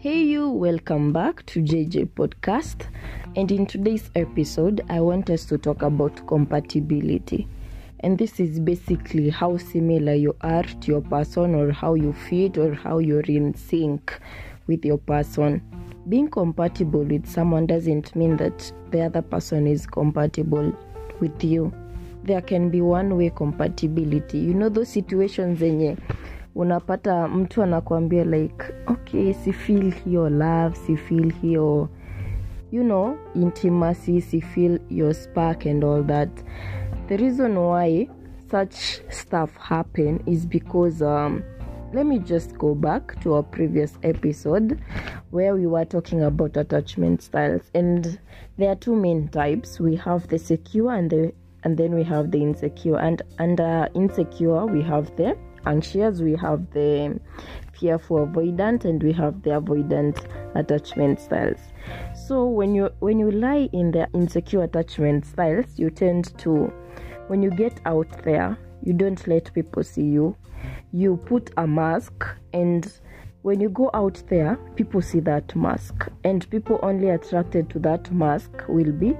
Hey, you, welcome back to JJ Podcast. And in today's episode, I want us to talk about compatibility. And this is basically how similar you are to your person, or how you fit, or how you're in sync with your person. Being compatible with someone doesn't mean that the other person is compatible with you. There can be one way compatibility. You know those situations zenye unapata mtu anakuambia like okay si feel hiyo love si feel hiyo you know intimacy si feel your spark and all that. The reason why such stuff happen is because um, let me just go back to our previous episode where we were talking about attachment styles and there are two main types. We have the secure and the and then we have the insecure. And under insecure we have the anxious we have the fearful avoidant and we have the avoidant attachment styles. So when you when you lie in the insecure attachment styles you tend to when you get out there you don't let people see you. You put a mask and when you go out there people see that mask. And people only attracted to that mask will be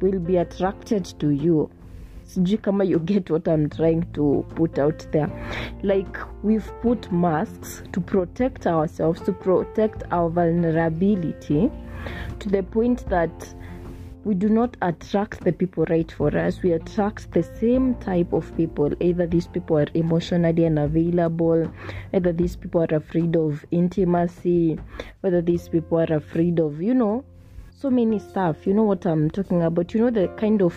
will be attracted to you sijui kama you get what i'm trying to put out there. Like we've put masks to protect ourselves to protect our vulnerability to the point that we do not attract the people right for us. We attract the same type of people. Either these people are emotionally unavailable either these people are afraid of intimacy whether these people are afraid of you know so many stuff. You know what i'm talking about? You know the kind of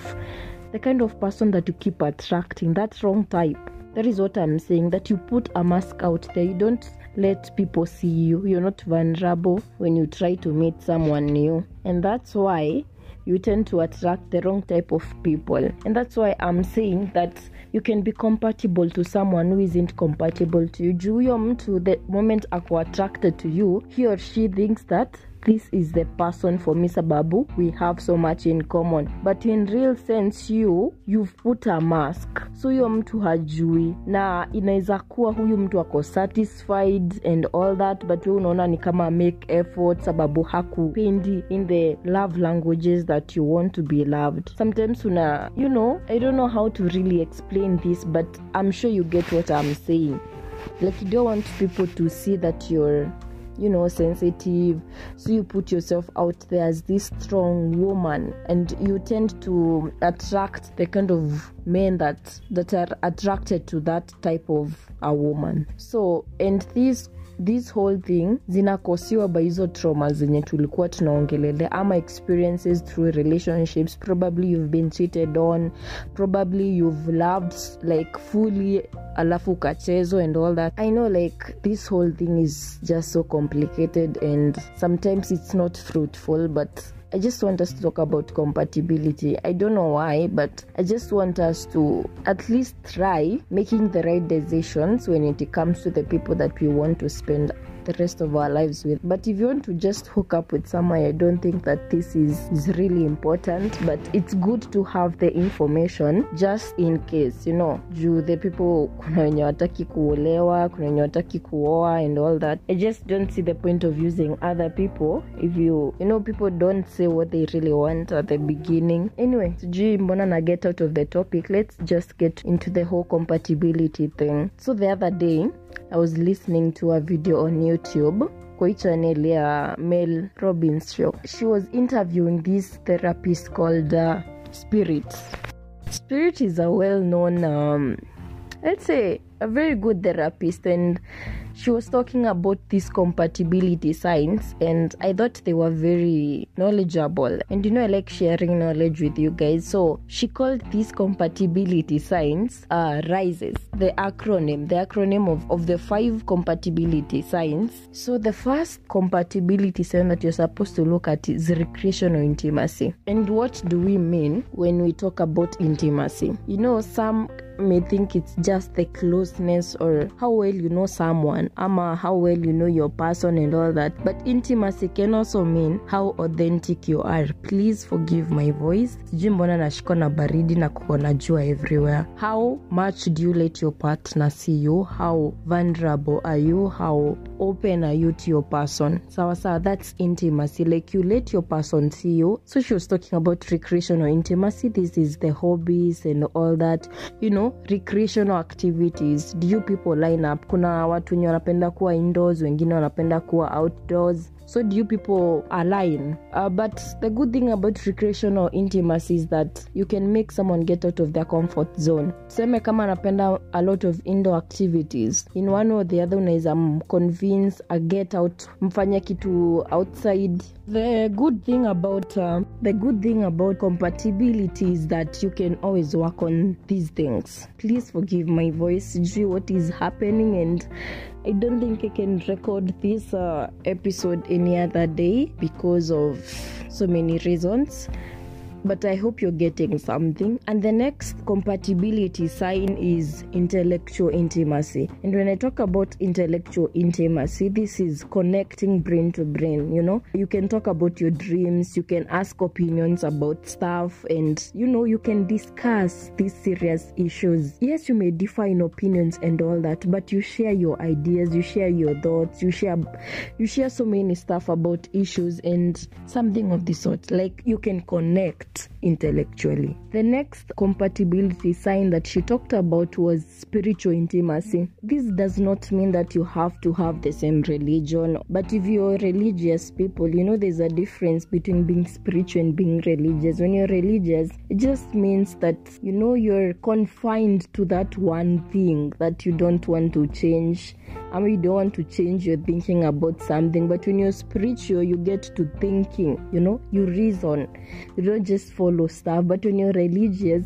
the kind of person that you keep attracting that wrong type. That is what i'm saying that you put a mask out there. You don't let people see you. You're not vulnerable when you try to meet someone new. And that's why you tend to attract the wrong type of people. And that's why i'm saying that you can be compatible to someone who isn't compatible to you. Juu mtu the moment ako attracted to you he or she thinks that this is the person for me sababu we have so much in common. But in real sense you you've put a mask. So huyo mtu hajui. Na inaweza kuwa huyu mtu ako satisfied and all that but we unaona ni kama make effort sababu hakupendi in the love languages that you want to be loved. Sometimes una you know i don't know how to really explain this but i'm sure you get what i'm saying. Like you don't want people to see that you're you know sensitive. So you put yourself out there as this strong woman and you tend to attract the kind of men that that are attracted to that type of a woman. So and this this whole thing zinakosiwa by hizo trauma zenye tulikuwa tunaongelelea ama experiences through relationships. Probably you've been cheated on. Probably you've loved like fully alafu ukachezwa and all that i know like this whole thing is just so complicated and sometimes it's not fruitful but I just want us to talk about compatibility. I don't know why, but I just want us to at least try making the right decisions when it comes to the people that we want to spend the rest of our lives with. But if you want to just hook up with someone, I don't think that this is, is really important. But it's good to have the information just in case, you know. Juu the people kuna wenye kuolewa, kuna wenye wataki and all that. I just don't see the point of using other people if you you know people don't say what they really want at the beginning. Anyway, sijui mbona na get out of the topic. Let's just get into the whole compatibility thing. So the other day I was listening to a video on YouTube kwa hii channel ya Mel Robbins show. She was interviewing this therapist called uh, Spirit. Spirit is a well-known, um, let's say, a very good therapist, and she was talking about these compatibility signs, and I thought they were very knowledgeable. And you know, I like sharing knowledge with you guys. So she called these compatibility signs uh, rises, the acronym, the acronym of, of the five compatibility signs. So the first compatibility sign that you're supposed to look at is recreational intimacy. And what do we mean when we talk about intimacy? You know, some may think it's just the closeness or how well you know someone ama how well you know your person and all that. But intimacy can also mean how authentic you are. Please forgive my voice. Sijui mbona baridi na kuona jua everywhere. How much do you let your partner see you? How vulnerable are you? How open are you to your person? Sawa sawa that's intimacy. Like you let your person see you. So she was talking about recreational intimacy. This is the hobbies and all that. You know recreational activities. Do you people line up? Kuna watu wenye wanapenda kuwa indoors wengine wanapenda kuwa outdoors so do you people align? Uh, but the good thing about recreational intimacy is that you can make someone get out of their comfort zone. Tuseme kama anapenda a lot of indoor activities. In one or the other unaweza mconvince a get out mfanye kitu outside. The good thing about uh, the good thing about compatibility is that you can always work on these things. Please forgive my voice. Sijui what is happening and I don't think I can record this uh, episode any other day because of so many reasons. But I hope you're getting something. And the next compatibility sign is intellectual intimacy. And when I talk about intellectual intimacy, this is connecting brain to brain. You know, you can talk about your dreams, you can ask opinions about stuff, and you know, you can discuss these serious issues. Yes, you may differ in opinions and all that, but you share your ideas, you share your thoughts, you share you share so many stuff about issues and something of the sort. Like you can connect intellectually. The next compatibility sign that she talked about was spiritual intimacy. This does not mean that you have to have the same religion, but if you're religious people, you know there's a difference between being spiritual and being religious. When you're religious, it just means that you know you're confined to that one thing that you don't want to change. Mean, you don't want to change your thinking about something, but when you're spiritual, you get to thinking, you know, you reason. You don't just follow stuff, but when you're religious,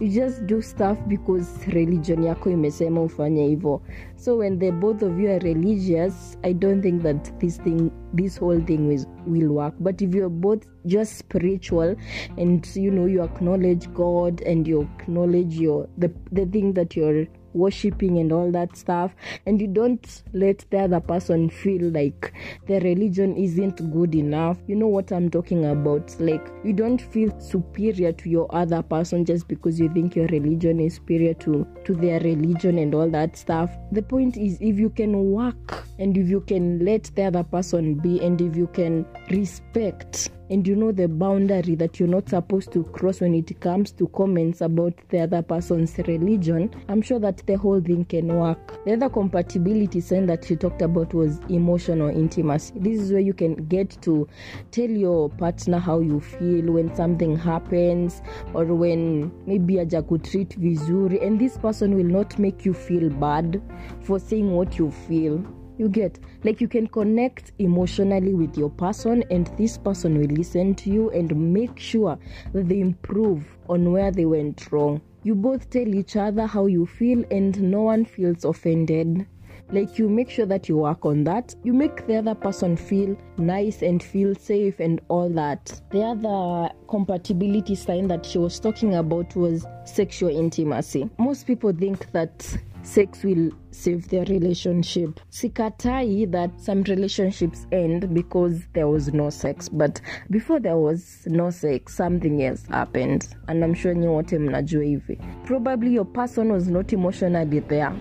you just do stuff because religion imesema. So when the both of you are religious, I don't think that this thing, this whole thing will, will work. But if you're both just spiritual and you know you acknowledge God and you acknowledge your the the thing that you're worshiping and all that stuff. And you don't let the other person feel like the religion isn't good enough. You know what i'm talking about? Like you don't feel superior to your other person just because you think your religion is superior to to their religion and all that stuff. The point is if you can work and if you can let the other person be and if you can respect and you know the boundary that you're not supposed to cross when it comes to comments about the other person's religion, I'm sure that the whole thing can work. The other compatibility sign that she talked about was emotional intimacy. This is where you can get to tell your partner how you feel when something happens or when maybe a aja kutreat vizuri and this person will not make you feel bad for saying what you feel you get like you can connect emotionally with your person and this person will listen to you and make sure that they improve on where they went wrong. You both tell each other how you feel and no one feels offended. Like you make sure that you work on that. You make the other person feel nice and feel safe and all that. The other compatibility sign that she was talking about was sexual intimacy. Most people think that sex will save their relationship. Sikatai that some relationships end because there was no sex, but before there was no sex, something else happened. And I'm sure you wote mnajua hivi. Probably your person was not emotionally there.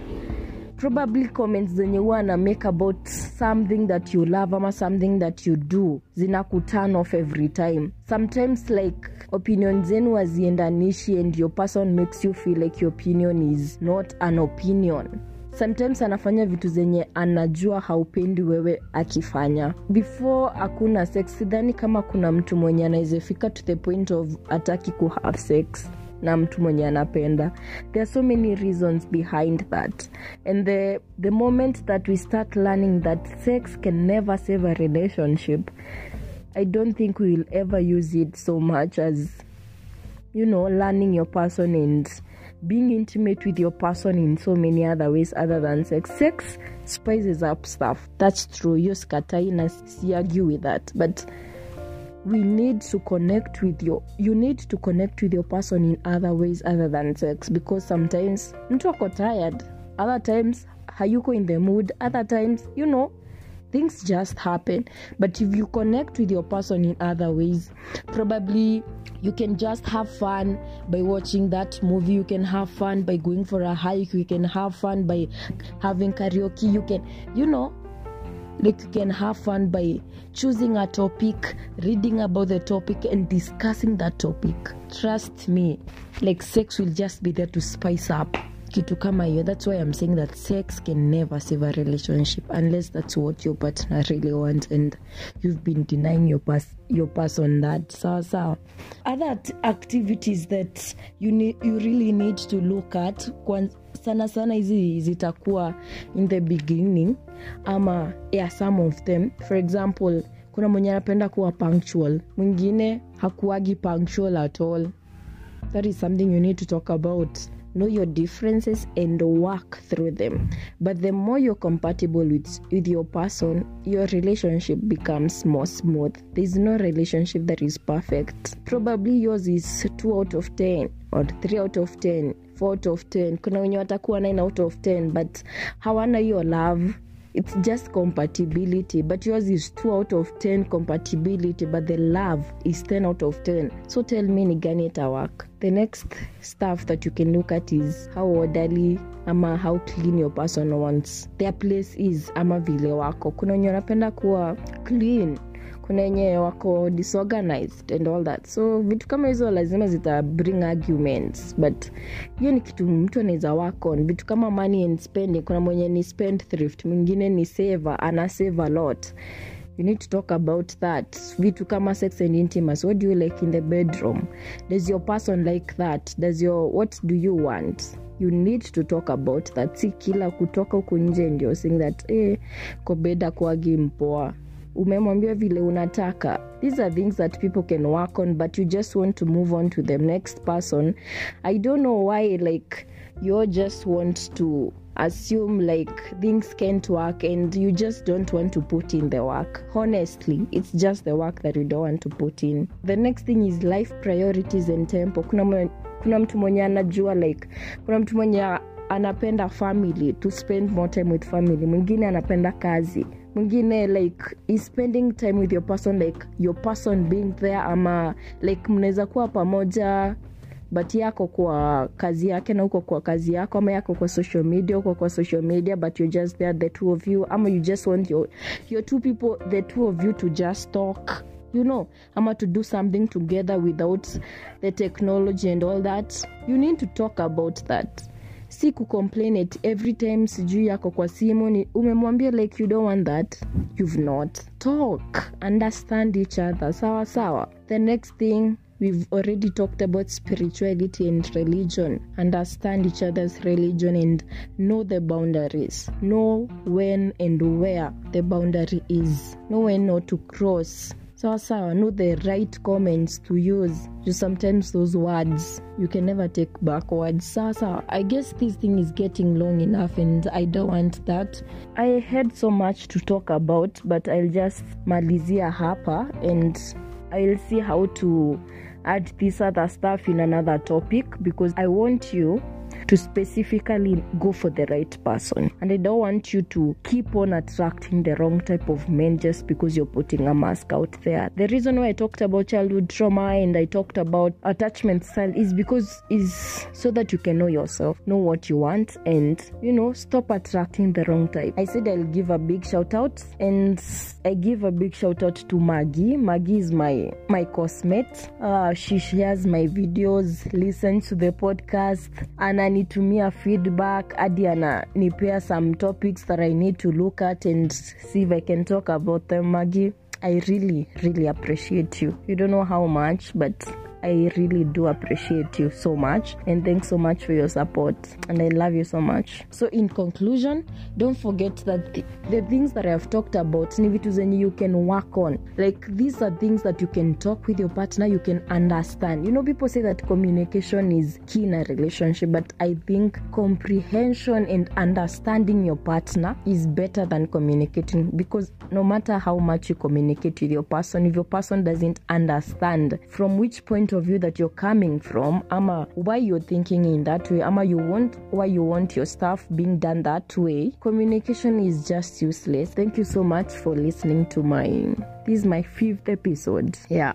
probably comments zenye huwa ana make about something that you love ama something that you do zinakuturn off every time sometimes like opinion zenu waziendanishi and your person makes you feel like your opinion is not an opinion. Sometimes anafanya vitu zenye anajua haupendi wewe akifanya. Before hakuna sex sidhani kama kuna mtu mwenye anawezefika to the point of ataki ku have sex na mtu mwenye anapenda. There are so many reasons behind that. And the, the moment that we start learning that sex can never save a relationship i don't think we will ever use it so much as you know learning your person and being intimate with your person in so many other ways other than sex. Sex spices up stuff. That's true. Yo skatai na si argue with that. But we need to connect with your you need to connect with your person in other ways other than sex because sometimes mtu ako tired. Other times hayuko in the mood. Other times you know things just happen. But if you connect with your person in other ways probably you can just have fun by watching that movie. You can have fun by going for a hike. You can have fun by having karaoke. You can you know like you can have fun by choosing a topic reading about the topic and discussing that topic. Trust me like sex will just be there to spice up kitu kama hiyo that's why i'm saying that sex can never save a relationship unless that's what your partner really wants and you've been denying your, pers- your person that. Sawa sawa other activities that you, need, you really need to look at sana sana hizi zitakuwa in the beginning ama yeah, some of them. For example kuna mwenye anapenda kuwa punctual mwingine hakuagi punctual at all. That is something you need to talk about know your differences and work through them. But the more you're compatible with, with your person your relationship becomes more smooth. There's no relationship that is perfect. Probably yours is 2 out of 10 or 3 out of 10 4 out of 10 kuna wenye watakuwa 9 out of 10 but hawana hiyo love it's just compatibility but yours is 2 out of 10 compatibility but the love is 10 out of 10 so tell me ni gani the next stuff that you can look at is how orderly ama how clean your person wants. Their place is ama vile wako. Kuna wenye wanapenda kuwa clean kuna wenye wako disorganized and all that. So vitu kama hizo lazima zita bring arguments but hiyo ni kitu mtu anaweza work vitu kama money and spending kuna mwenye ni spend thrift mwingine ni saver ana save a lot. You need to talk about that. Vitu kama sex and intimacy what do you like in the bedroom? Does your person like that? Does your what do you want? You need to talk about that. Si kila kutoka huku nje ndio saying that eh, kobeda kuagi umemwambia vile unataka. These are things that people can work on but you just want to move on to the next person. I don't know why like you just want to assume like things can't work and you just don't want to put in the work. Honestly it's just the work that you don't want to put in. The next thing is life priorities and tempo. Kuna, mtu mwenye anajua like kuna mtu mwenye anapenda family to spend more time with family. Mwingine anapenda kazi. Mwingine like is spending time with your person like your person being there ama like mnaweza kuwa pamoja but yako kwa kazi yake na uko kwa kazi yako ama yako kwa social media uko kwa social media but you're just there the two of you ama you just want your, your two people the two of you to just talk you know ama to do something together without the technology and all that. You need to talk about that si kucomplain it every time sijui yako kwa simu ni umemwambia like you don't want that you've not. Talk understand each other sawa sawa. The next thing we've already talked about spirituality and religion. Understand each other's religion and know the boundaries. Know when and where the boundary is. Know when not to cross sawa sawa know the right comments to use. Just sometimes those words you can never take backwards sawa sawa i guess this thing is getting long enough and i don't want that. I had so much to talk about but i'll just malizia hapa and i'll see how to add this other stuff in another topic because i want you to specifically go for the right person. And I don't want you to keep on attracting the wrong type of men just because you're putting a mask out there. The reason why I talked about childhood trauma and I talked about attachment style is because is so that you can know yourself, know what you want, and you know, stop attracting the wrong type. I said I'll give a big shout out and I give a big shout out to Maggie. Maggie is my my cosmate. Uh, she shares my videos, listens to the podcast, ananitumia feedback hadi ananipea some topics that i need to look at and see if i can talk about them maggie i really really appreciate you you don't know how much but I really do appreciate you so much and thanks so much for your support and I love you so much. So in conclusion, don't forget that the, the things that I have talked about you can work on. Like these are things that you can talk with your partner, you can understand. You know people say that communication is key in a relationship, but I think comprehension and understanding your partner is better than communicating because no matter how much you communicate with your person, if your person doesn't understand from which point of view that you're coming from ama why you're thinking in that way? Ama you want why you want your stuff being done that way? Communication is just useless. Thank you so much for listening to my this is my fifth episode. Yeah.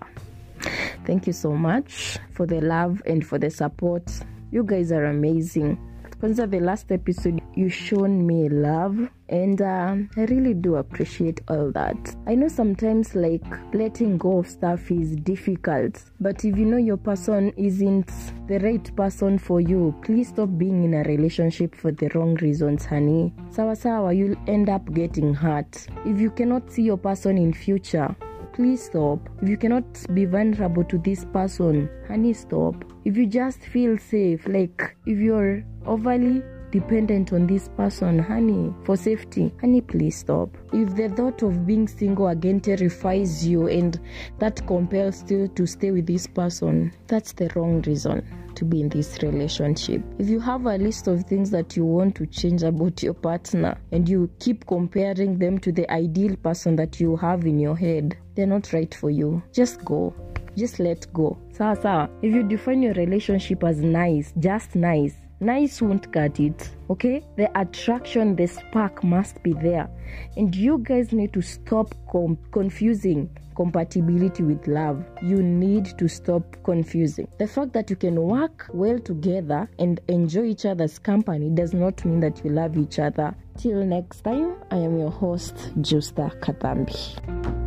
Thank you so much for the love and for the support. You guys are amazing. Kwanza, the last episode, you shown me love, and uh, I really do appreciate all that. I know sometimes like letting go of stuff is difficult, but if you know your person isn't the right person for you, please stop being in a relationship for the wrong reasons, honey. Sawa sawa, you'll end up getting hurt. If you cannot see your person in future, please stop. If you cannot be vulnerable to this person, honey, stop. If you just feel safe, like if you're overly dependent on this person, honey, for safety, honey, please stop. If the thought of being single again terrifies you and that compels you to stay with this person, that's the wrong reason to be in this relationship. If you have a list of things that you want to change about your partner and you keep comparing them to the ideal person that you have in your head, they're not right for you. Just go. Just let go. Sawa. If you define your relationship as nice, just nice, nice won't cut it okay? The attraction the spark must be there. And you guys need to stop com- confusing compatibility with love. You need to stop confusing. The fact that you can work well together and enjoy each other's company does not mean that you love each other. Till next time i am your host justa katambi